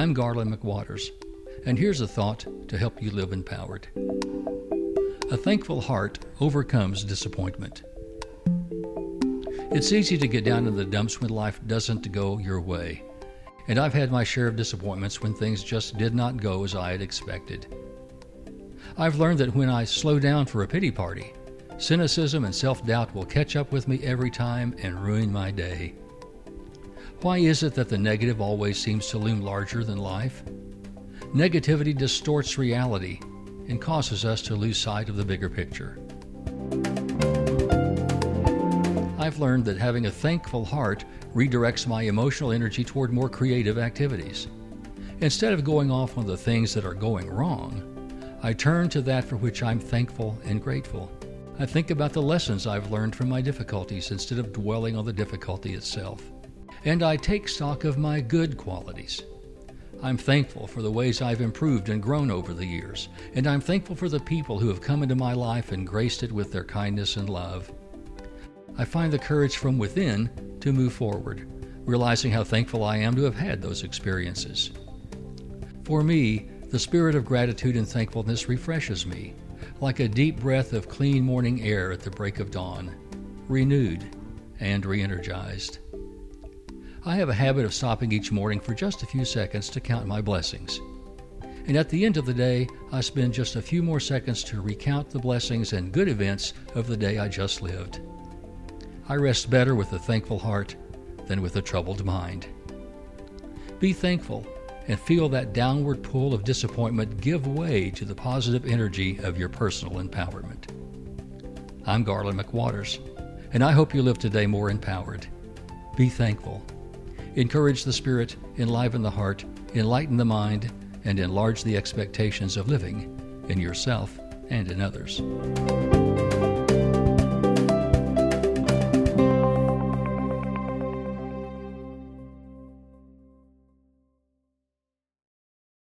I'm Garland McWaters, and here's a thought to help you live empowered. A thankful heart overcomes disappointment. It's easy to get down in the dumps when life doesn't go your way. And I've had my share of disappointments when things just did not go as I had expected. I've learned that when I slow down for a pity party, cynicism and self doubt will catch up with me every time and ruin my day. Why is it that the negative always seems to loom larger than life? Negativity distorts reality and causes us to lose sight of the bigger picture. I've learned that having a thankful heart redirects my emotional energy toward more creative activities. Instead of going off on the things that are going wrong, I turn to that for which I'm thankful and grateful. I think about the lessons I've learned from my difficulties instead of dwelling on the difficulty itself. And I take stock of my good qualities. I'm thankful for the ways I've improved and grown over the years, and I'm thankful for the people who have come into my life and graced it with their kindness and love. I find the courage from within to move forward, realizing how thankful I am to have had those experiences. For me, the spirit of gratitude and thankfulness refreshes me, like a deep breath of clean morning air at the break of dawn, renewed and re energized. I have a habit of stopping each morning for just a few seconds to count my blessings. And at the end of the day, I spend just a few more seconds to recount the blessings and good events of the day I just lived. I rest better with a thankful heart than with a troubled mind. Be thankful and feel that downward pull of disappointment give way to the positive energy of your personal empowerment. I'm Garland McWaters, and I hope you live today more empowered. Be thankful encourage the spirit, enliven the heart, enlighten the mind, and enlarge the expectations of living in yourself and in others.